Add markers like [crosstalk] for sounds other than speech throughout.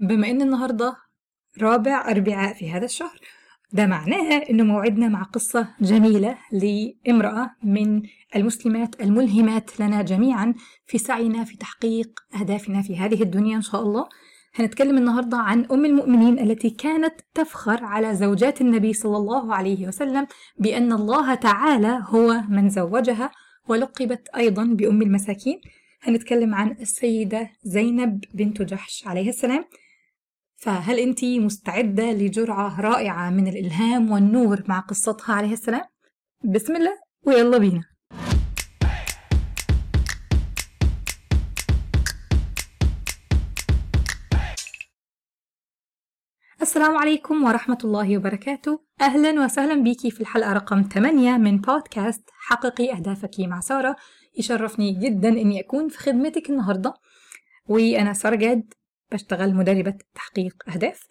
بما إن النهاردة رابع أربعاء في هذا الشهر ده معناه إنه موعدنا مع قصة جميلة لامرأة من المسلمات الملهمات لنا جميعا في سعينا في تحقيق أهدافنا في هذه الدنيا إن شاء الله. هنتكلم النهاردة عن أم المؤمنين التي كانت تفخر على زوجات النبي صلى الله عليه وسلم بأن الله تعالى هو من زوجها ولقبت أيضا بأم المساكين. هنتكلم عن السيدة زينب بنت جحش عليه السلام. فهل أنت مستعدة لجرعة رائعة من الإلهام والنور مع قصتها عليه السلام؟ بسم الله ويلا بينا. السلام عليكم ورحمة الله وبركاته. أهلا وسهلا بيكي في الحلقة رقم 8 من بودكاست حققي أهدافك مع سارة. يشرفني جدا أني أكون في خدمتك النهاردة. وأنا سارة جاد بشتغل مدربة تحقيق أهداف.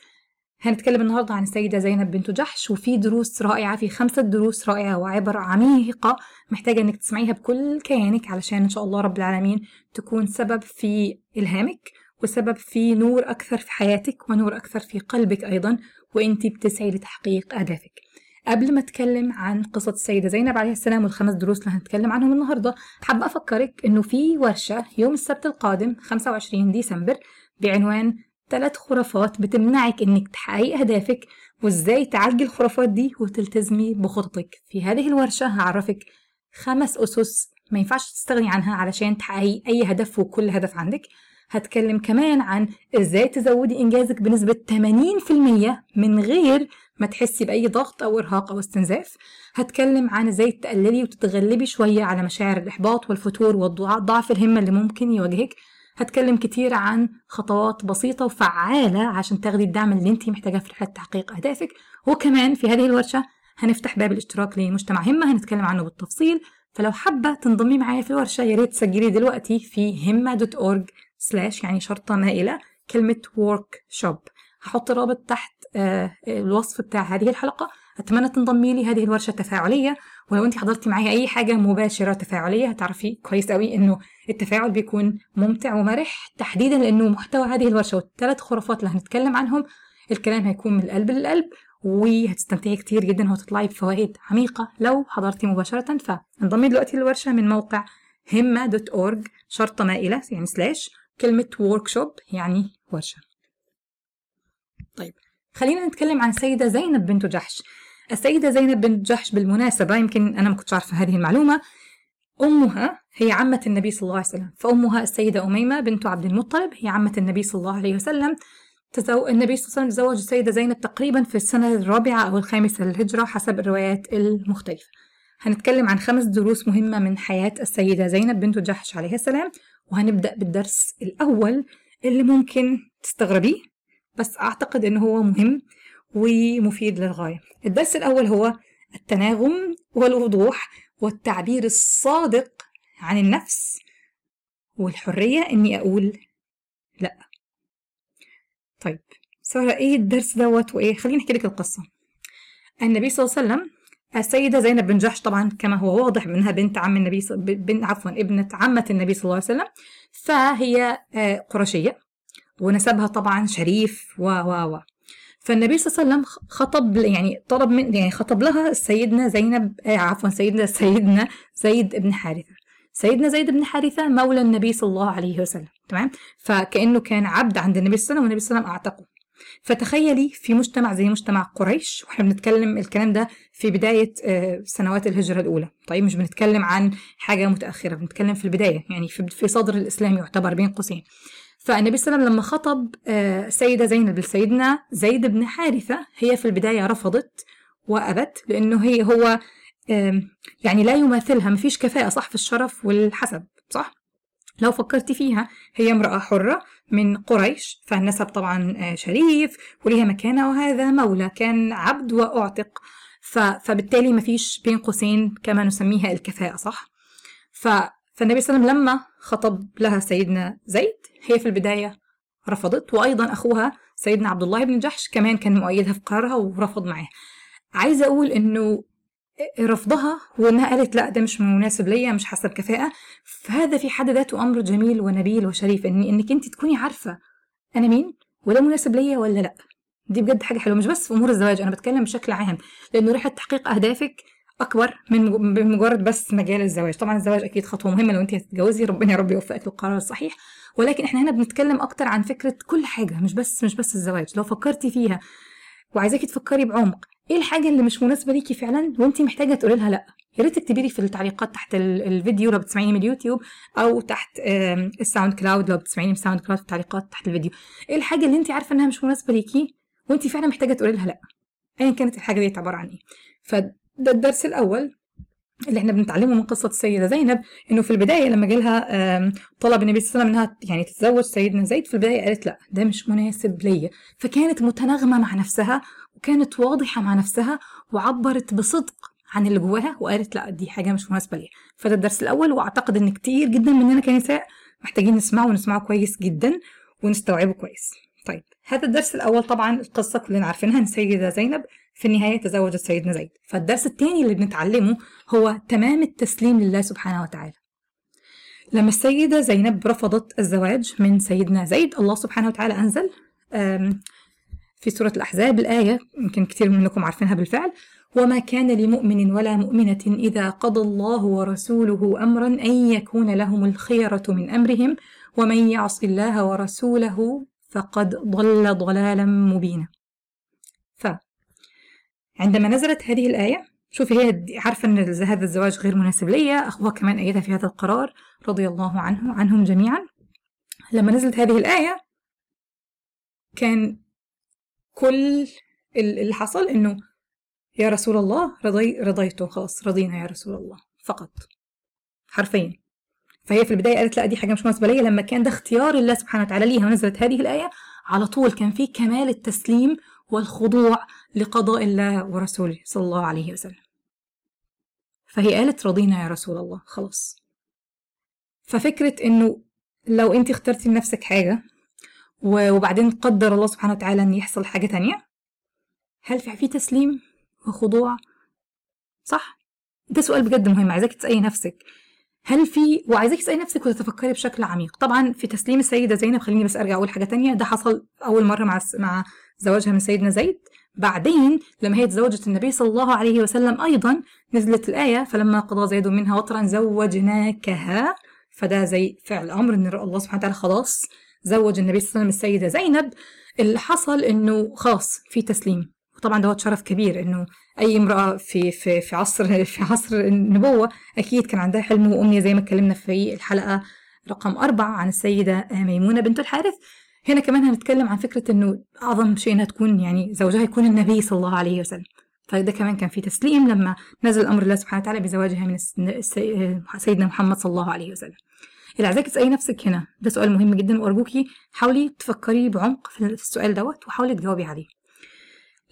هنتكلم النهاردة عن السيدة زينب بنت جحش وفي دروس رائعة في خمسة دروس رائعة وعبر عميقة محتاجة إنك تسمعيها بكل كيانك علشان إن شاء الله رب العالمين تكون سبب في إلهامك وسبب في نور أكثر في حياتك ونور أكثر في قلبك أيضا وإنتي بتسعي لتحقيق أهدافك. قبل ما أتكلم عن قصة السيدة زينب عليه السلام والخمس دروس اللي هنتكلم عنهم النهاردة حابة أفكرك إنه في ورشة يوم السبت القادم 25 ديسمبر بعنوان ثلاث خرافات بتمنعك إنك تحققي أهدافك وإزاي تعالجي الخرافات دي وتلتزمي بخططك. في هذه الورشة هعرفك خمس أسس ما ينفعش تستغني عنها علشان تحققي أي هدف وكل هدف عندك. هتكلم كمان عن إزاي تزودي إنجازك بنسبة 80% من غير ما تحسي بأي ضغط أو إرهاق أو استنزاف. هتكلم عن إزاي تقللي وتتغلبي شوية على مشاعر الإحباط والفتور وضعف الهمة اللي ممكن يواجهك. هتكلم كتير عن خطوات بسيطة وفعالة عشان تاخدي الدعم اللي انت محتاجاه في رحلة تحقيق أهدافك. وكمان في هذه الورشة هنفتح باب الاشتراك لمجتمع همة هنتكلم عنه بالتفصيل. فلو حابة تنضمي معايا في الورشة يا ريت تسجلي دلوقتي في همة dot org slash يعني شرطة مائلة كلمة work shop هحط رابط تحت آه الوصف بتاع هذه الحلقة. أتمنى تنضمي لي هذه الورشة تفاعلية ولو أنت حضرتي معايا أي حاجة مباشرة تفاعلية هتعرفي كويس قوي إنه التفاعل بيكون ممتع ومرح تحديدا لأنه محتوى هذه الورشة والثلاث خرافات اللي هنتكلم عنهم الكلام هيكون من القلب للقلب وهتستمتعي كتير جدا وهتطلعي بفوائد عميقة لو حضرتي مباشرة. فانضمي دلوقتي للورشة من موقع همة دوت أورج شرطة مائلة يعني سلاش كلمة workshop يعني ورشة. طيب خلينا نتكلم عن السيدة زينب بنت جحش. السيدة زينب بنت جحش بالمناسبة يمكن أنا ما كنتش عارفة هذه المعلومة. أمها هي عمة النبي صلى الله عليه وسلم فأمها السيدة أميمة بنت عبد المطلب هي عمة النبي صلى الله عليه وسلم. تزو... النبي صلى الله عليه وسلم تزوج السيدة زينب تقريبا في السنة الرابعة أو الخامسة للهجرة حسب الروايات المختلفة. هنتكلم عن خمس دروس مهمة من حياة السيدة زينب بنت جحش عليه السلام وهنبدأ بالدرس الأول اللي ممكن تستغربيه بس أعتقد إنه هو مهم. ومفيد للغاية. الدرس الأول هو التناغم والوضوح والتعبير الصادق عن النفس والحرية. إني أقول لأ. طيب سارة إيه الدرس دوت وإيه؟ خليني أحكي لك القصة. النبي صلى الله عليه وسلم السيدة زينب بن جحش طبعا كما هو واضح منها بنت عم النبي ص... بن عفوا ابنة عمة النبي صلى الله عليه وسلم. فهي قرشية ونسبها طبعا شريف و و و فالنبي صلى الله عليه وسلم خطب يعني طلب من يعني خطب لها سيدنا زينب آه عفوا سيدنا سيدنا زيد بن حارثة. سيدنا زيد بن حارثة مولى النبي صلى الله عليه وسلم تمام؟ فكأنه كان عبد عند النبي صلى الله عليه وسلم والنبي صلى الله عليه وسلم أعتقه. فتخيلي في مجتمع زي مجتمع قريش وإحنا بنتكلم الكلام ده في بداية سنوات الهجرة الأولى. طيب مش بنتكلم عن حاجة متأخرة بنتكلم في البداية يعني في صدر الإسلام يعتبر بين قوسين. فالنبي صلى الله عليه وسلم لما خطب السيدة زينب لسيدنا زيد بن حارثة هي في البداية رفضت وأبت لأنه هي هو يعني لا يماثلها مفيش كفاءة صح في الشرف والحسب صح لو فكرتي فيها هي امرأة حرة من قريش فالنسب طبعا شريف وليها مكانة وهذا مولى كان عبد وأعتق فبالتالي ما فيش بين قوسين كما نسميها الكفاءة صح. فالنبي صلى الله عليه وسلم لما خطب لها سيدنا زيد هي في البداية رفضت وأيضا أخوها سيدنا عبد الله بن جحش كمان كان مؤيدها في قرارها ورفض معاه عايزة أقول إنه رفضها وإنها قالت لا ده مش مناسب ليا مش حسب كفاءه فهذا في حد ذاته أمر جميل ونبيل وشريف ان إنك أنت تكوني عارفة أنا مين وده مناسب ليا ولا لا. دي بجد حاجة حلوة. مش بس في أمور الزواج أنا بتكلم بشكل عام لأنه رحله تحقيق أهدافك أكبر من مجرد بس مجال الزواج. طبعا الزواج أكيد خطوة مهمة لو أنت هتتجوزي ربنا يا رب يوفقك للقرار الصحيح. ولكن إحنا هنا بنتكلم أكتر عن فكرة كل حاجة مش بس مش بس الزواج. لو فكرتي فيها وعايزاكي تفكري بعمق إيه الحاجة اللي مش مناسبة ليكي فعلا وأنت محتاجة تقولي لها لأ؟ يا ريت تكتبي لي في التعليقات تحت الفيديو لو بتسمعيني من اليوتيوب أو تحت الساوند كلاود لو بتسمعيني من الساوند كلاود في التعليقات تحت الفيديو. إيه الحاجة اللي أنت عارفة إنها مش مناسبة ليكي وأنت فعلا محتاجة تقولي لها لأ؟ ايا كانت الحاجة دي عبارة عن إيه؟ فده الدرس الأول اللي إحنا بنتعلمه من قصة السيدة زينب إنه في البداية لما جالها طلب النبي صلى الله عليه وسلم إنها يعني تتزوج سيدنا زيد في البداية قالت لأ ده مش مناسب ليا. فكانت متناغمة مع نفسها وكانت واضحة مع نفسها وعبرت بصدق عن اللي جواها وقالت لأ دي حاجة مش مناسبة ليا. فده الدرس الأول وأعتقد إن كتير جدا مننا كنساء محتاجين نسمعه ونسمعه كويس جدا ونستوعبه كويس. طيب هذا الدرس الأول طبعا القصة كلنا عارفينها إن السيدة زينب في النهاية تزوجت سيدنا زيد. فالدرس الثاني اللي بنتعلمه هو تمام التسليم لله سبحانه وتعالى. لما السيدة زينب رفضت الزواج من سيدنا زيد الله سبحانه وتعالى أنزل في سورة الأحزاب الآية يمكن كثير منكم عارفينها بالفعل وما كان لمؤمن ولا مؤمنة إذا قضى الله ورسوله أمرا أن يكون لهم الخيرة من أمرهم ومن يعص الله ورسوله فقد ضل ضلالا مبينا. عندما نزلت هذه الآية شوفي هي عارفة أن هذا الزواج غير مناسب ليا أخوها كمان أيدها في هذا القرار رضي الله عنه عنهم جميعا. لما نزلت هذه الآية كان كل اللي حصل أنه يا رسول الله رضي رضيته خلاص رضينا يا رسول الله فقط. حرفيا. فهي في البداية قالت لا دي حاجة مش مناسبة ليا لما كان ده اختيار الله سبحانه وتعالى ليها ونزلت هذه الآية على طول كان في كمال التسليم والخضوع لقضاء الله ورسوله صلى الله عليه وسلم. فهي قالت رضينا يا رسول الله خلاص. ففكرة إنه لو انت اخترتي لنفسك حاجة وبعدين قدر الله سبحانه وتعالى إن يحصل حاجة تانية هل في تسليم وخضوع؟ صح؟ ده سؤال بجد مهم عايزاك تسألي نفسك. هل في وعايزاك تسألي نفسك وتتفكري بشكل عميق. طبعا في تسليم السيدة زينب خليني بس أرجع أقول حاجة تانية ده حصل أول مرة مع مع زواجها من سيدنا زيد. بعدين لما هي تزوجت النبي صلى الله عليه وسلم أيضا نزلت الآية فلما قضى زيد منها وطرا زوجناكها. فده زي فعل أمر إن الله سبحانه وتعالى خلاص زوج النبي صلى الله عليه وسلم السيدة زينب. اللي حصل إنه خلاص في تسليم. وطبعا ده شرف كبير إنه أي امرأة في في في عصر في عصر النبوة أكيد كان عندها حلم. وأمنية زي ما اتكلمنا في الحلقة رقم أربعة عن السيدة ميمونة بنت الحارث. هنا كمان هنتكلم عن فكرة إنه أعظم شيء إنها تكون يعني زوجها يكون النبي صلى الله عليه وسلم. فده كمان كان في تسليم لما نزل أمر الله سبحانه وتعالى بزواجها من سيدنا محمد صلى الله عليه وسلم. اللي عايزاكي تسألي نفسك هنا ده سؤال مهم جدا وأرجوكي حاولي تفكري بعمق في السؤال دوت وحاولي تجاوبي عليه.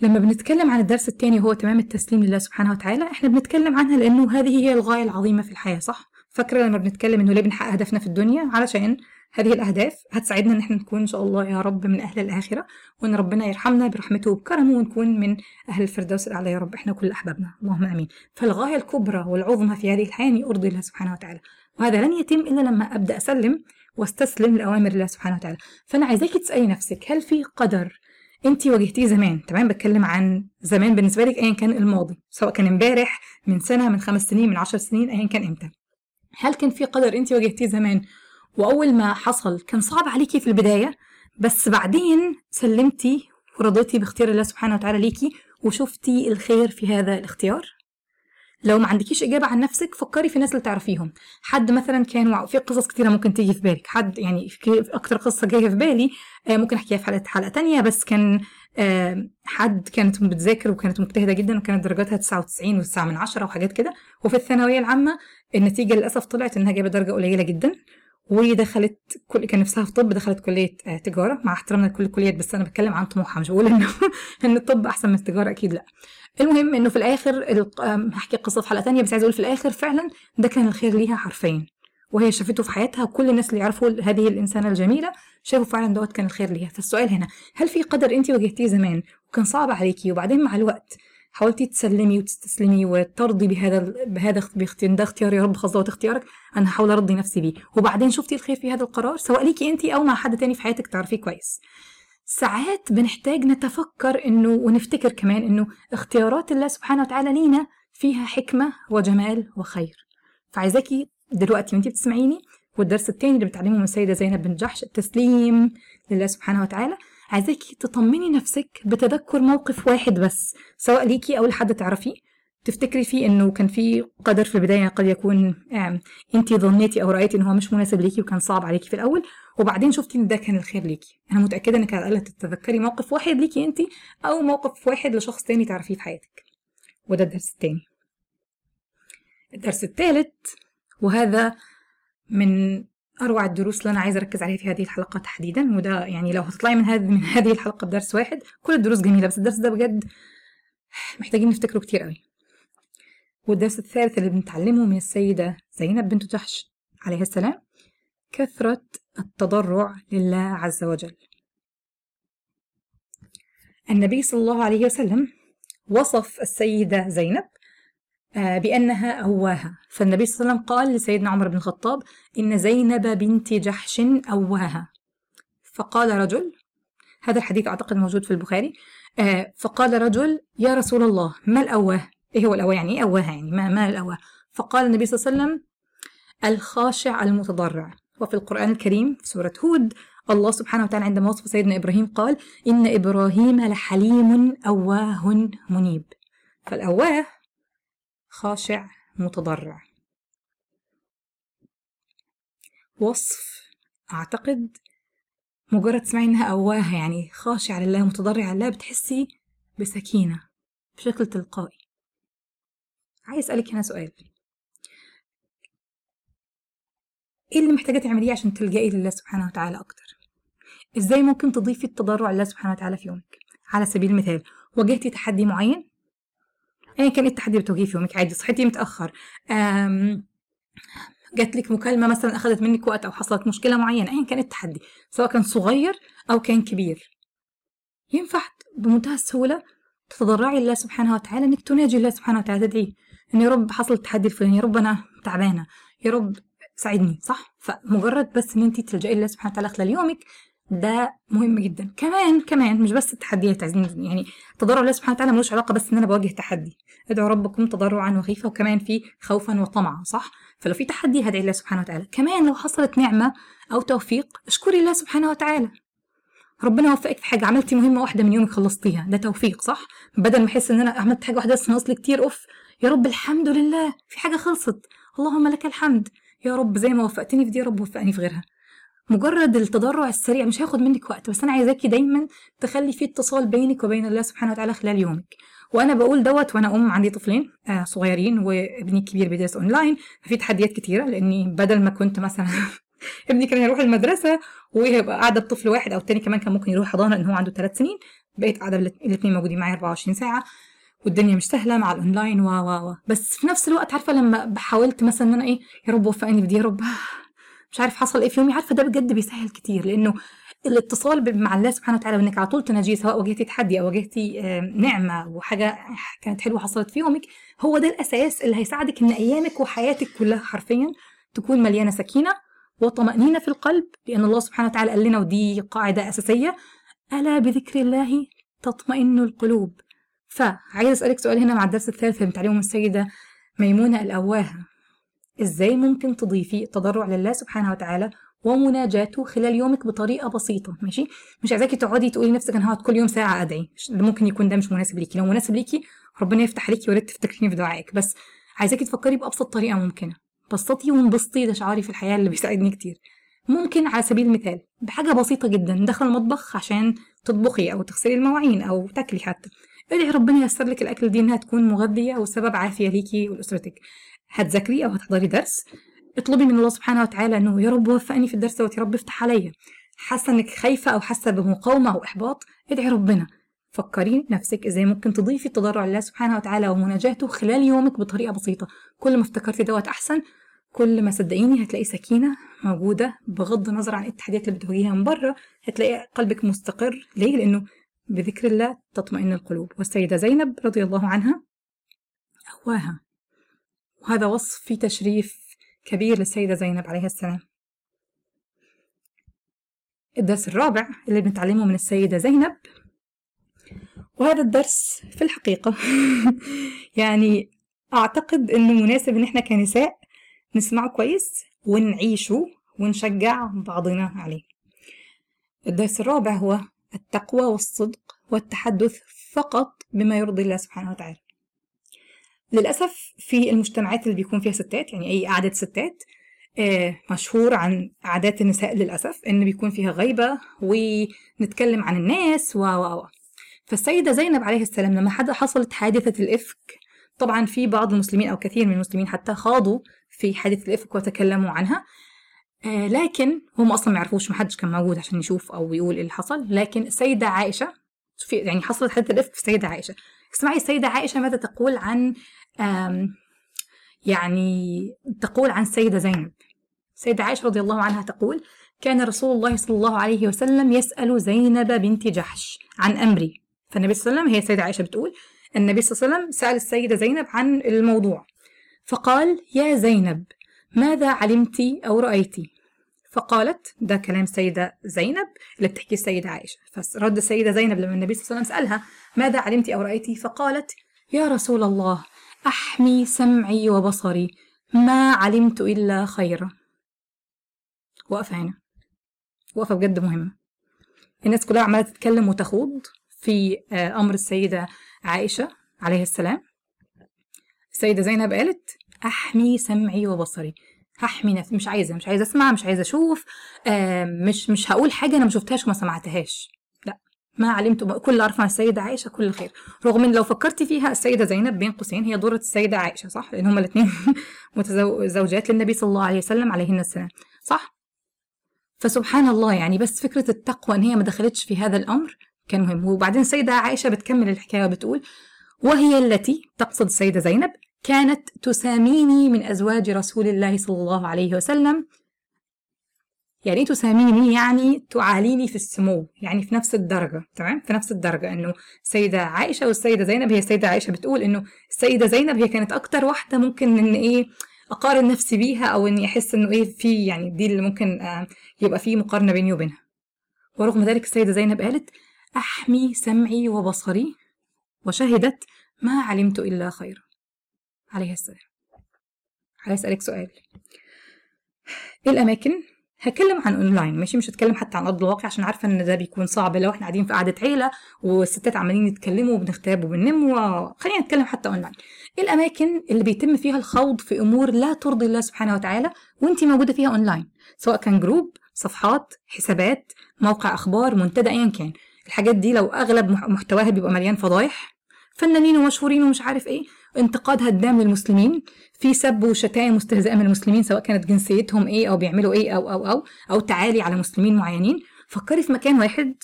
لما بنتكلم عن الدرس الثاني وهو تمام التسليم لله سبحانه وتعالى إحنا بنتكلم عنها لأنه هذه هي الغاية العظيمة في الحياة صح؟ فاكرة لما بنتكلم إنه ليه بنحقق أهدافنا في الدنيا؟ علشان هذه الأهداف هتساعدنا إن إحنا نكون إن شاء الله يا رب من أهل الآخرة وإن ربنا يرحمنا برحمته وبكرمه ونكون من أهل الفردوس الأعلى يا رب. إحنا كل أحبابنا. اللهم آمين. فالغاية الكبرى والعظمى في هذه الحياة اني ارضي الله سبحانه وتعالى. وهذا لن يتم إلا لما أبدأ أسلم واستسلم لأوامر الله سبحانه وتعالى. فأنا عايزاكي تسألي نفسك هل في قدر أنت واجهتيه زمان؟ تمام بتكلم عن زمان بالنسبة لك ايا كان الماضي سواء كان امبارح من سنة من خمس سنين من عشر سنين ايا كان إمتى. هل كان في قدر أنت واجهتيه زمان وأول ما حصل كان صعب عليكي في البداية بس بعدين سلمتي ورضيتي باختيار الله سبحانه وتعالى ليكي وشفتي الخير في هذا الاختيار. لو ما عندكيش إجابة عن نفسك فكري في الناس اللي تعرفيهم. حد مثلا كان في قصص كتيرة ممكن تيجي في بالك. حد يعني في أكتر قصة جاية في بالي ممكن أحكيها في حلقه حلقة تانية بس كان حد كانت بتذاكر وكانت مجتهدة جدا وكانت درجاتها 99 و9 من 10 وحاجات كده. وفي الثانوية العامة النتيجة للأسف طلعت إنها جابت درجة قليلة جدا. ودخلت كل كان نفسها في طب دخلت كلية تجارة مع احترامنا لكل الكليات بس أنا بتكلم عن طموحها مش بقول إنه [laughs] إن الطب أحسن من التجارة أكيد لأ. المهم إنه في الآخر هحكي قصة في حلقة تانية بس عايز أقول في الآخر فعلا ده كان الخير ليها حرفيا. وهي شافته في حياتها وكل الناس اللي يعرفوا هذه الإنسانة الجميلة شافوا فعلا دوت كان الخير ليها. فالسؤال هنا هل في قدر انت واجهتيه زمان وكان صعب عليكي وبعدين مع الوقت حاولتي تسلمي وتستسلمي وترضي بهذا بهذا ده اختيار يا رب خلاص دوت اختيارك. أنا هحاول أرضي نفسي بيه. وبعدين شفتي الخير في هذا القرار؟ سواء ليكي انت أو مع حد تاني في حياتك تعرفيه كويس. ساعات بنحتاج نتفكر إنه ونفتكر كمان إنه اختيارات الله سبحانه وتعالى لينا فيها حكمة وجمال وخير. فعايزاكي دلوقتي وأنتي بتسمعيني والدرس التاني اللي بتعلمه من السيدة زينب بن جحش التسليم لله سبحانه وتعالى. عايزاكي تطمني نفسك بتذكر موقف واحد بس سواء ليكي أو لحد تعرفيه. تفتكري فيه إنه كان في قدر في البداية قد يكون انت ظنيتي أو رأيتي ان هو مش مناسب ليكي وكان صعب عليكي في الأول وبعدين شفتي إن ده كان الخير ليكي. أنا متأكدة إنك على الأقل تتذكري موقف واحد ليكي انت أو موقف واحد لشخص تاني تعرفيه في حياتك. وده الدرس التاني. الدرس الثالث وهذا من أروع الدروس اللي أنا عايزة أركز عليها في هذه الحلقة تحديدا وده يعني لو هتطلعي من هذه من هذه الحلقة بدرس واحد كل الدروس جميلة بس الدرس ده بجد محتاجين نفتكره كتير قوي. والدرس الثالث اللي بنتعلمه من السيدة زينب بنت جحش عليه السلام كثرة التضرع لله عز وجل. النبي صلى الله عليه وسلم وصف السيدة زينب بأنها أواها. فالنبي صلى الله عليه وسلم قال لسيدنا عمر بن الخطاب إن زينب بنت جحش أواها. فقال رجل هذا الحديث أعتقد موجود في البخاري آه، فقال رجل يا رسول الله ما الأواه؟ إيه هو الأواه يعني؟ إيه أواها يعني؟ ما, ما الأواه؟ فقال النبي صلى الله عليه وسلم الخاشع المتضرع. وفي القرآن الكريم في سورة هود الله سبحانه وتعالى عندما وصف سيدنا إبراهيم قال إن إبراهيم لحليم أواه منيب. فالأواه خاشع متضرع. وصف أعتقد مجرد تسمعي إنها أواها يعني خاشع لله متضرع لله بتحسي بسكينة بشكل تلقائي. عايز أسألك هنا سؤال. إيه اللي محتاجة تعمليه عشان تلجئي لله سبحانه وتعالى أكتر؟ إزاي ممكن تضيفي التضرع لله سبحانه وتعالى في يومك؟ على سبيل المثال واجهتي تحدي معين؟ ايا كان التحدي اللي بتواجهيه يومك؟ عادي صحيتي متأخر. جات لك مكالمة مثلا أخذت منك وقت أو حصلت مشكلة معينة ايا كان التحدي؟ سواء كان صغير أو كان كبير. ينفع بمنتهى السهولة تتضرعي لله سبحانه وتعالى إنك تناجي الله سبحانه وتعالى تدعي إن يا رب حصل التحدي الفلاني يا رب أنا تعبانة يا رب ساعدني صح؟ فمجرد بس إن انت تلجئي لله سبحانه وتعالى خلال يومك ده مهم جدا. كمان كمان مش بس التحديات عايزين يعني تضرع الله سبحانه وتعالى ملوش علاقة بس إن أنا بواجه تحدي. ادعوا ربكم تضرعا وخيفه وكمان في خوفا وطمعا صح؟ فلو في تحدي هدعي الله سبحانه وتعالى. كمان لو حصلت نعمة أو توفيق اشكري الله سبحانه وتعالى. ربنا وفقك في حاجة عملتي مهمة واحدة من يومك خلصتيها. ده توفيق صح؟ بدل ما أحس إن أنا عملت حاجة واحدة بس ناقص كتير أوف يا رب الحمد لله في حاجة خلصت. اللهم لك الحمد. يا رب زي ما وفقتني في دي يا رب وفقني في غيرها. مجرد التضرع السريع مش هياخد منك وقت بس أنا عايزاكي دايما تخلي في اتصال بينك وبين الله سبحانه وتعالى خلال يومك. وأنا بقول دوت وأنا أم عندي طفلين آه صغيرين وابني الكبير بيدرس اونلاين ففي تحديات كتيرة لأني بدل ما كنت مثلا [laughs] ابني كان يروح المدرسة ويبقى قاعدة بطفل واحد أو التاني كمان كان ممكن يروح حضانة لأن هو عنده ثلاث سنين بقيت قاعدة الاثنين موجودين معايا 24 ساعة. والدنيا مش سهلة مع الاونلاين و و بس في نفس الوقت عارفة لما حاولت مثلا إن أنا إيه يا رب وفقني في دي يا رب. مش عارف حصل إيه في يومي. عارفة ده بجد بيسهل كتير لأنه الاتصال مع الله سبحانه وتعالى وإنك على طول تناجيه سواء واجهتي تحدي أو واجهتي نعمة وحاجة كانت حلوة حصلت في يومك هو ده الأساس اللي هيساعدك إن أيامك وحياتك كلها حرفيا تكون مليانة سكينة وطمأنينة في القلب لأن الله سبحانه وتعالى قال لنا ودي قاعدة أساسية ألا بذكر الله تطمئن القلوب. فعايز أسألك سؤال هنا مع الدرس الثالث من تعليم السيدة ميمونة الأواهة. إزاي ممكن تضيفي التضرع لله سبحانه وتعالى ومناجاته خلال يومك بطريقة بسيطة ماشي؟ مش عايزاكي تقعدي تقولي لنفسك أنا هقعد كل يوم ساعة أدعي ممكن يكون ده مش مناسب ليكي لو مناسب ليكي ربنا يفتح عليكي ويا ريت تفتكريني في دعائك بس عايزاكي تفكري بأبسط طريقة ممكنة بسطي وانبسطي ده شعاري في الحياة اللي بيساعدني كتير. ممكن على سبيل المثال بحاجة بسيطة جدا دخل المطبخ عشان تطبخي أو تغسلي المواعين أو تاكلي حتى ادعي ربنا ييسر لك الأكل دي إنها تكون مغذية وسبب عافية ليكي ولأسرتك. هتذاكري أو هتحضري درس اطلبي من الله سبحانه وتعالى إنه يا رب وفقني في الدرس دوت يا رب افتح عليا. حاسة إنك خايفة أو حاسة بمقاومة أو إحباط ادعي ربنا. فكري نفسك إزاي ممكن تضيفي التضرع لله سبحانه وتعالى ومناجاته خلال يومك بطريقة بسيطة. كل ما افتكرتي دوت أحسن كل ما صدقيني هتلاقي سكينة موجودة بغض النظر عن التحديات اللي بتواجهيها من بره. هتلاقي قلبك مستقر. ليه؟ لأنه بذكر الله تطمئن القلوب. والسيدة زينب رضي الله عنها أواها وهذا وصف في تشريف كبير للسيدة زينب عليها السلام. الدرس الرابع اللي بنتعلمه من السيدة زينب. وهذا الدرس في الحقيقة [laughs] يعني أعتقد إنه مناسب إن إحنا كنساء نسمعه كويس ونعيشه ونشجع بعضنا عليه. الدرس الرابع هو التقوى والصدق والتحدث فقط بما يرضي الله سبحانه وتعالى. للأسف في المجتمعات اللي بيكون فيها ستات يعني أي قعدة ستات آه، مشهور عن عادات النساء للأسف إن بيكون فيها غيبة ونتكلم عن الناس و و. فالسيدة زينب عليه السلام لما حد حصلت حادثة الإفك طبعا في بعض المسلمين أو كثير من المسلمين حتى خاضوا في حادثة الإفك وتكلموا عنها آه لكن هم أصلا ما يعرفوش ما حدش كان موجود عشان يشوف أو يقول إيه اللي حصل. لكن السيدة عائشة في يعني حصلت حادثة الإفك في السيدة عائشة. اسمعي السيدة عائشة ماذا تقول عن يعني تقول عن السيدة زينب؟ السيدة عائشة رضي الله عنها تقول كان رسول الله صلى الله عليه وسلم يسأل زينب بنت جحش عن أمري. فالنبي صلى الله عليه وسلم هي السيدة عائشة بتقول النبي صلى الله عليه وسلم سأل السيدة زينب عن الموضوع. فقال يا زينب ماذا علمت أو رأيت؟ فقالت ده كلام السيدة زينب اللي بتحكي السيدة عائشة. فرد السيدة زينب لما النبي صلى الله عليه وسلم سألها ماذا علمت أو رأيت؟ فقالت يا رسول الله أحمي سمعي وبصري ما علمت إلا خيرا. وقفة هنا. وقفة بجد مهمة. الناس كلها عمالة تتكلم وتخوض في آه، أمر السيدة عائشة عليه السلام. السيدة زينب قالت أحمي سمعي وبصري. هحمي نفسي مش عايزة مش عايزة أسمع مش عايزة أشوف آه، مش مش هقول حاجة أنا ما شفتهاش وما سمعتهاش. لا ما علمت كل أعرف عن السيدة عائشة كل خير رغم إن لو فكرتي فيها السيدة زينب بين قوسين هي دورة السيدة عائشة صح؟ لأن هما الاثنين [laughs] متزوجات للنبي صلى الله عليه وسلم عليهن السلام صح؟ فسبحان الله يعني بس فكرة التقوى إن هي ما دخلتش في هذا الأمر كان مهم. وبعدين السيدة عائشة بتكمل الحكاية وبتقول وهي التي تقصد السيدة زينب كانت تساميني من أزواج رسول الله صلى الله عليه وسلم. يعني تساميني؟ يعني تعاليني في السمو يعني في نفس الدرجة تمام؟ في نفس الدرجة إنه السيدة عائشة والسيدة زينب هي السيدة عائشة بتقول إنه السيدة زينب هي كانت أكتر واحدة ممكن إن إيه أقارن نفسي بيها أو إني أحس إنه إيه في يعني دي اللي ممكن آه، يبقى في مقارنة بيني وبينها. ورغم ذلك السيدة زينب قالت أحمي سمعي وبصري وشهدت ما علمت إلا خيرا. عليه السلام. أسألك سؤال. إيه الأماكن؟ هتكلم عن أونلاين ماشي؟ مش هتكلم حتى عن أرض الواقع عشان عارفة إن ده بيكون صعب. لو إحنا قاعدين في قعدة عيلة والستات عمالين يتكلموا وبنغتاب وبننم وخلينا نتكلم حتى أونلاين. إيه الأماكن اللي بيتم فيها الخوض في أمور لا ترضي الله سبحانه وتعالى وأنت موجودة فيها أونلاين؟ سواء كان group صفحات حسابات موقع أخبار منتدى ايا كان. الحاجات دي لو أغلب محتواها بيبقى مليان فضايح. فنانين ومشهورين ومش عارف إيه. انتقاد هدام للمسلمين في سب وشتائم واستهزاء من المسلمين سواء كانت جنسيتهم إيه أو بيعملوا إيه أو أو أو أو تعالي على مسلمين معينين. فكري في مكان واحد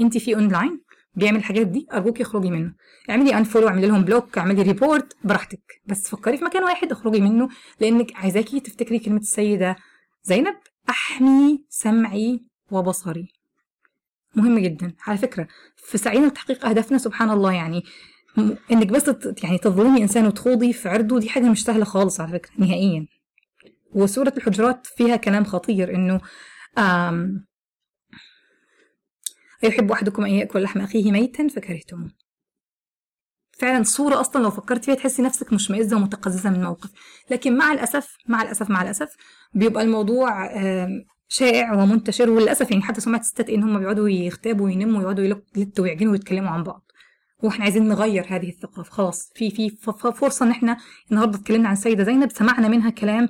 أنت فيه اونلاين بيعمل الحاجات دي ارجوكي اخرجي منه. اعملي unfollow اعملي لهم block اعملي report براحتك. بس فكري في مكان واحد اخرجي منه لأنك عايزاكي تفتكري كلمة السيدة زينب احمي سمعي وبصري. مهم جدا. على فكرة في سعينا لتحقيق أهدافنا سبحان الله يعني إنك بس يعني تظلمي إنسان وتخوضي في عرضه دي حاجة مش سهلة خالص على فكرة نهائيا. وسوره الحجرات فيها كلام خطير إنه آم أيحب أحدكم أن يأكل لحم أخيه ميتا فكرهتموه. فعلا صورة أصلا لو فكرت فيها تحسي نفسك مشمئزة ومتقززة من الموقف لكن مع الأسف مع الأسف مع الأسف بيبقى الموضوع شائع ومنتشر وللأسف يعني حتى سمعت ستات إن هم بيقعدوا يغتابوا وينموا ويقعدوا يلتوا ويعجنوا ويتكلموا عن بعض. وإحنا عايزين نغير هذه الثقافة. خلاص في في فرصة إن إحنا النهارده اتكلمنا عن السيدة زينب سمعنا منها كلام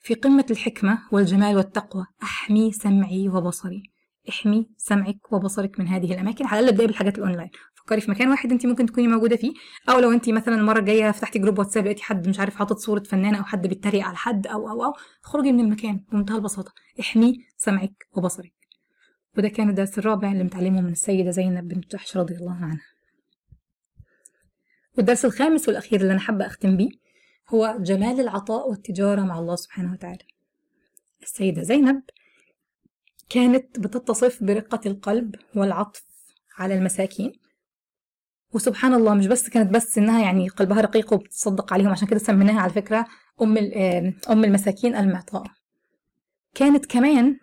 في قمة الحكمة والجمال والتقوى. أحمي سمعي وبصري. احمي سمعك وبصرك من هذه الأماكن على الأقل ابدأي بالحاجات الأونلاين. فكري في مكان واحد انت ممكن تكوني موجودة فيه أو لو انت مثلا المرة الجاية فتحتي group واتساب لقيتي حد مش عارف حاطط صورة فنانه أو حد بيتريق على حد أو أو أو اخرجي من المكان بمنتهى البساطة. احمي سمعك وبصرك. وده كان الدرس الرابع اللي متعلمه من السيدة زينب بنت جحش رضي الله عنها. والدرس الخامس والأخير اللي أنا حابة أختم بيه هو جمال العطاء والتجارة مع الله سبحانه وتعالى. السيدة زينب كانت بتتصف برقة القلب والعطف على المساكين. وسبحان الله مش بس كانت بس إنها يعني قلبها رقيق وبتصدق عليهم عشان كده سميناها على فكرة أم أم المساكين المعطاء. كانت كمان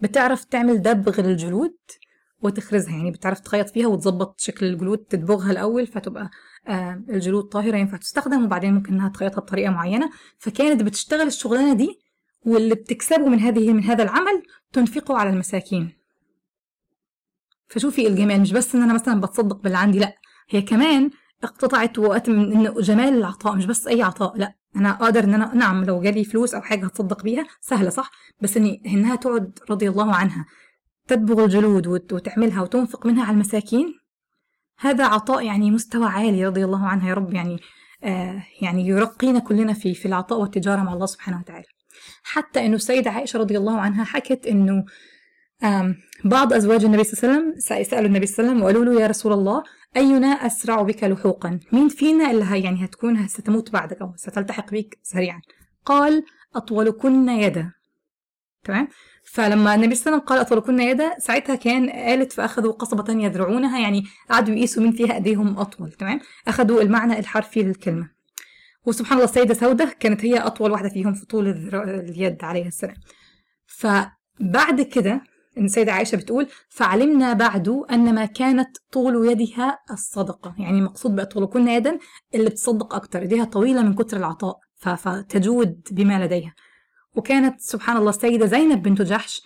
بتعرف تعمل دبغ للجلود وتخرزها يعني بتعرف تخيط فيها وتظبط شكل الجلود تدبغها الأول فتبقى آه الجلود طاهرة ينفع تستخدم وبعدين ممكن إنها تخيطها بطريقة معينة. فكانت بتشتغل الشغلانة دي واللي بتكسبه من هذه من هذا العمل تنفقه على المساكين. فشوفي الجمال مش بس إن أنا مثلا بتصدق باللي عندي لأ. هي كمان اقتطعت وقت من انه جمال العطاء مش بس أي عطاء لأ. أنا أقدر إن أنا نعم لو جالي فلوس أو حاجة هتصدق بيها سهلة صح؟ بس إني إنها تقعد رضي الله عنها. تدبغ الجلود وتعملها وتنفق منها على المساكين هذا عطاء يعني مستوى عالي رضي الله عنها يا رب. يعني آه يعني يرقينا كلنا في في العطاء والتجارة مع الله سبحانه وتعالى. حتى إنه السيدة عائشة رضي الله عنها حكت إنه بعض أزواج النبي صلى الله عليه وسلم سألوا النبي صلى الله عليه وسلم وقالوا له يا رسول الله أينا أسرع بك لحوقا؟ مين فينا اللي هي يعني هتكون ستموت بعدك أو ستلتحق بك سريعا؟ قال أطولكن يدا. تمام؟ فلما النبي صلى الله عليه وسلم قال اطولكن يدا ساعتها كان قالت فأخذوا قصبة يذرعونها يعني قعدوا يقيسوا مين فيها أيديهم أطول تمام؟ أخذوا المعنى الحرفي للكلمه وسبحان الله السيدة سودة كانت هي أطول واحدة فيهم في طول اليد عليها السلام. فبعد كده إن السيدة عائشة بتقول فعلمنا بعد أن ما كانت طول يدها الصدقة يعني مقصود بأطولكن يدا اللي بتصدق أكتر إيديها طويلة من كتر العطاء فتجود بما لديها. وكانت سبحان الله السيدة زينب بنت جحش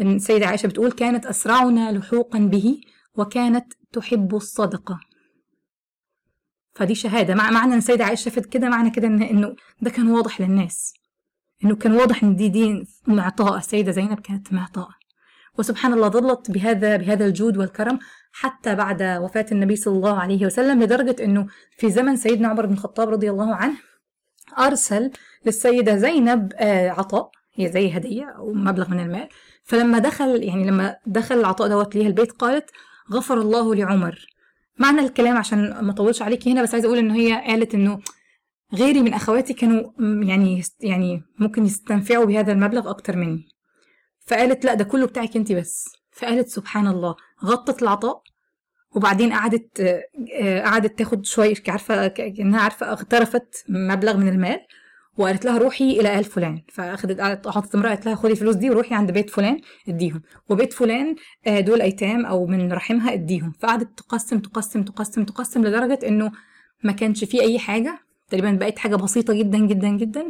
السيدة عائشة بتقول كانت أسرعنا لحوقا به وكانت تحب الصدقة. فدي شهادة. مع معنى إن السيدة عائشة شافت كده معنى كده إن إنه ده كان واضح للناس. إنه كان واضح إن دي دي معطاءه السيدة زينب كانت معطاءة. وسبحان الله ظلت بهذا بهذا الجود والكرم حتى بعد وفاة النبي صلى الله عليه وسلم لدرجة إنه في زمن سيدنا عمر بن الخطاب رضي الله عنه أرسل للسيدة زينب آه، عطاء. هي زي هدية أو مبلغ من المال. فلما دخل يعني لما دخل العطاء دوت ليها البيت قالت غفر الله لعمر. معنى الكلام عشان ما أطولش عليكي هنا بس عايزة أقول ان هي قالت إنه غيري من أخواتي كانوا يعني يعني ممكن يستنفعوا بهذا المبلغ أكتر مني. فقالت لا ده كله بتاعك انت بس. فقالت سبحان الله. غطت العطاء. وبعدين قعدت آه، قعدت تاخد شوية عارفة كأنها عارفة اغترفت مبلغ من المال وقالت لها روحي إلى آل فلان. فأخدت حطت امرأة قالت لها خدي الفلوس دي وروحي عند بيت فلان اديهم. وبيت فلان آه، دول أيتام أو من رحمها اديهم. فقعدت تقسم تقسم تقسم تقسم لدرجة إنه ما كانش فيه أي حاجة. تقريبا بقت حاجة بسيطة جدا جدا جدا.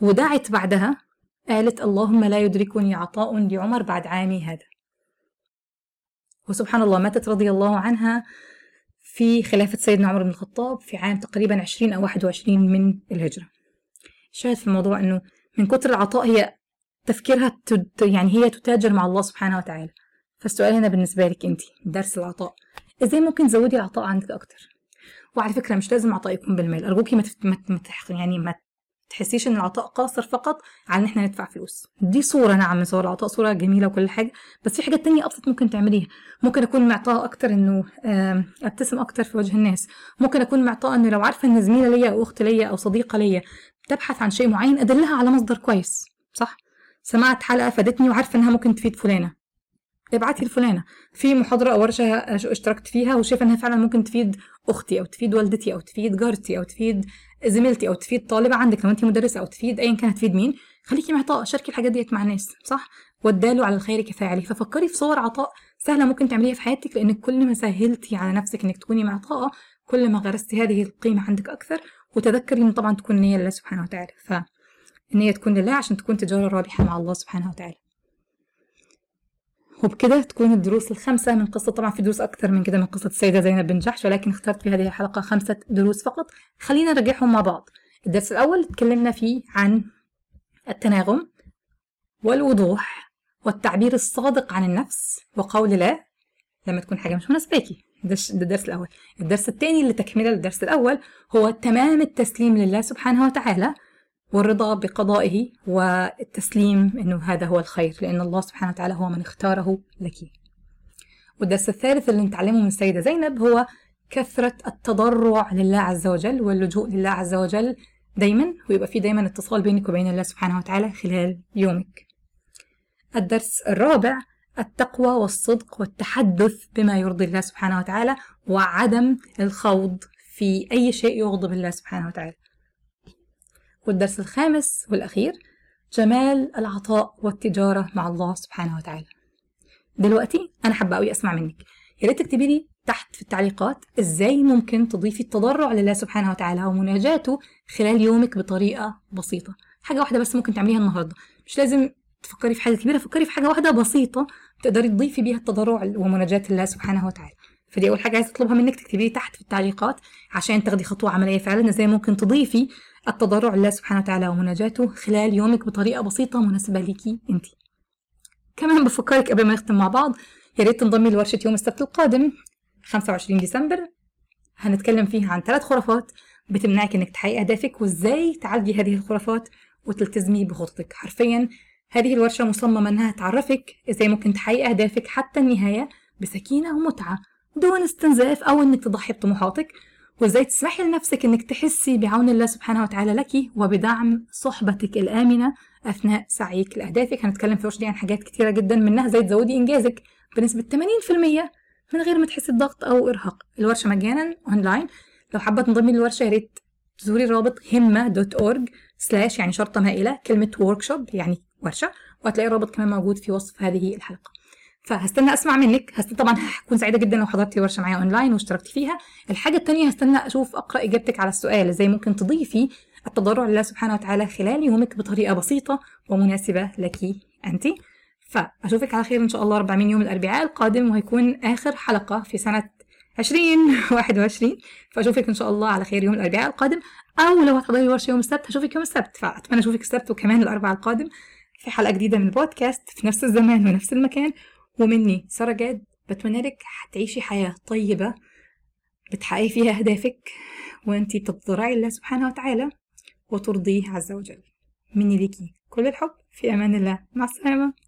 ودعت بعدها قالت اللهم لا يدركني عطاء لعمر بعد عامي هذا. وسبحان الله ماتت رضي الله عنها في خلافة سيدنا عمر بن الخطاب في عام تقريبا 20 أو 21 من الهجرة. الشاهد في الموضوع إنه من كتر العطاء هي تفكيرها يعني هي تتاجر مع الله سبحانه وتعالى. فالسؤال هنا بالنسبة لك أنت درس العطاء. إزاي ممكن تزودي العطاء عندك أكتر؟ وعلى فكرة مش لازم العطاء يكون بالمال أرجوكي ما, تفت... ما... يعني ما تحسيش إن العطاء قاصر فقط على إن إحنا ندفع فلوس. دي صورة نعم من صور العطاء صورة جميلة وكل حاجة. بس في حاجات تانية أبسط ممكن تعمليها. ممكن أكون معطاء أكتر إنه أبتسم أكتر في وجه الناس. ممكن أكون معطاء إنه لو عارفة إن زميلة ليا أو أخت ليا أو صديقة ليا تبحث عن شيء معين أدلها على مصدر كويس صح؟ سمعت حلقة فادتني وعارفة إنها ممكن تفيد فلانة. ابعتي لفلانة. في محاضرة أو ورشة اشتركت فيها وشايفة إنها فعلا ممكن تفيد أختي أو تفيد والدتي أو تفيد جارتي أو تفيد زميلتي أو تفيد طالبة عندك لو أنت مدرسة أو تفيد أيا كانت تفيد مين. خليكي معطاء شاركي الحاجات ديت مع الناس صح؟ والدال على الخير كفاعله ففكري في صور عطاء سهلة ممكن تعمليها في حياتك لأنك كل ما سهلتي على نفسك إنك تكوني معطاءة كل ما غرستي هذه القيمة عندك أكثر. وتذكري إن طبعا تكون نية لله سبحانه وتعالى. فالنية تكون لله عشان تكون تجارة رابحة مع الله سبحانه وتعالى. وبكده تكون الدروس الخمسة من قصة طبعا في دروس أكثر من كده من قصة السيدة زينب بن جحش ولكن اخترت في هذه الحلقة خمسة دروس فقط. خلينا نراجعهم مع بعض. الدرس الأول تكلمنا فيه عن التناغم والوضوح والتعبير الصادق عن النفس وقول لا لما تكون حاجة مش مناسباكي ده الدرس الأول. الدرس الثاني اللي تكملة للدرس الأول هو تمام التسليم لله سبحانه وتعالى والرضا بقضائه والتسليم إنه هذا هو الخير لأن الله سبحانه وتعالى هو من اختاره لك. والدرس الثالث اللي نتعلمه من السيدة زينب هو كثرة التضرع لله عز وجل واللجوء لله عز وجل دايما ويبقى في دايما اتصال بينك وبين الله سبحانه وتعالى خلال يومك. الدرس الرابع التقوى والصدق والتحدث بما يرضي الله سبحانه وتعالى وعدم الخوض في أي شيء يغضب الله سبحانه وتعالى والدرس الخامس والأخير جمال العطاء والتجارة مع الله سبحانه وتعالى. دلوقتي أنا حابة أوي أسمع منك. يا ريت تكتبي لي تحت في التعليقات إزاي ممكن تضيفي التضرع لله سبحانه وتعالى ومناجاته خلال يومك بطريقة بسيطة. حاجة واحدة بس ممكن تعمليها النهاردة. مش لازم تفكري في حاجة كبيرة فكري في حاجة واحدة بسيطة تقدري تضيفي بيها التضرع ومناجاة الله سبحانه وتعالى. فدي أول حاجة عايزة أطلبها منك تكتبي تحت في التعليقات عشان تاخدي خطوة عملية فعلا إزاي ممكن تضيفي التضرع لله سبحانه وتعالى ومناجاته خلال يومك بطريقة بسيطة مناسبة ليكي انت كمان بفكرك قبل ما نختم مع بعض يا ريت تنضمي لورشة يوم السبت القادم 25 ديسمبر. هنتكلم فيها عن ثلاث خرافات بتمنعك إنك تحققي أهدافك وإزاي تعالجي هذه الخرافات وتلتزمي بخطتك حرفيا هذه الورشة مصممة إنها تعرفك إزاي ممكن تحققي أهدافك حتى النهاية بسكينة ومتعة. دون استنزاف أو إنك تضحي بطموحاتك وإزاي تسمحي لنفسك إنك تحسي بعون الله سبحانه وتعالى لك وبدعم صحبتك الآمنة أثناء سعيك لأهدافك. هنتكلم في الورشة دي عن حاجات كتيرة جدا منها إزاي تزودي إنجازك بنسبة 80% من غير ما تحسي بضغط أو إرهاق. الورشة مجانا أونلاين. لو حابة تنضمي للورشة يا ريت تزوري رابط همة dot org slash يعني شرطة مائلة كلمة workshop يعني ورشة وهتلاقي الرابط كمان موجود في وصف هذه الحلقة. فهستنى أسمع منك. هستنى طبعا هكون سعيدة جدا لو حضرتي ورشة معايا أونلاين واشتركتي فيها. الحاجة الثانية هستنى أشوف أقرأ إجابتك على السؤال. إزاي ممكن تضيفي التضرع لله سبحانه وتعالى خلال يومك بطريقة بسيطة ومناسبة لك أنت. فأشوفك على خير إن شاء الله 400 يوم الأربعاء القادم وهيكون آخر حلقة في سنة 2021 فأشوفك إن شاء الله على خير يوم الأربعاء القادم. أو لو هتحضري ورشة يوم السبت هشوفك يوم السبت. فأتمنى أشوفك السبت وكمان الأربعاء القادم في حلقة جديدة من البودكاست في نفس الزمان ونفس المكان. ومني. سارة جاد بتمنى لك هتعيشي حياة طيبة بتحققي فيها أهدافك وأنتي بتتضرعي الله سبحانه وتعالى وترضيه عز وجل. مني ليكي. كل الحب في أمان الله. مع السلامة.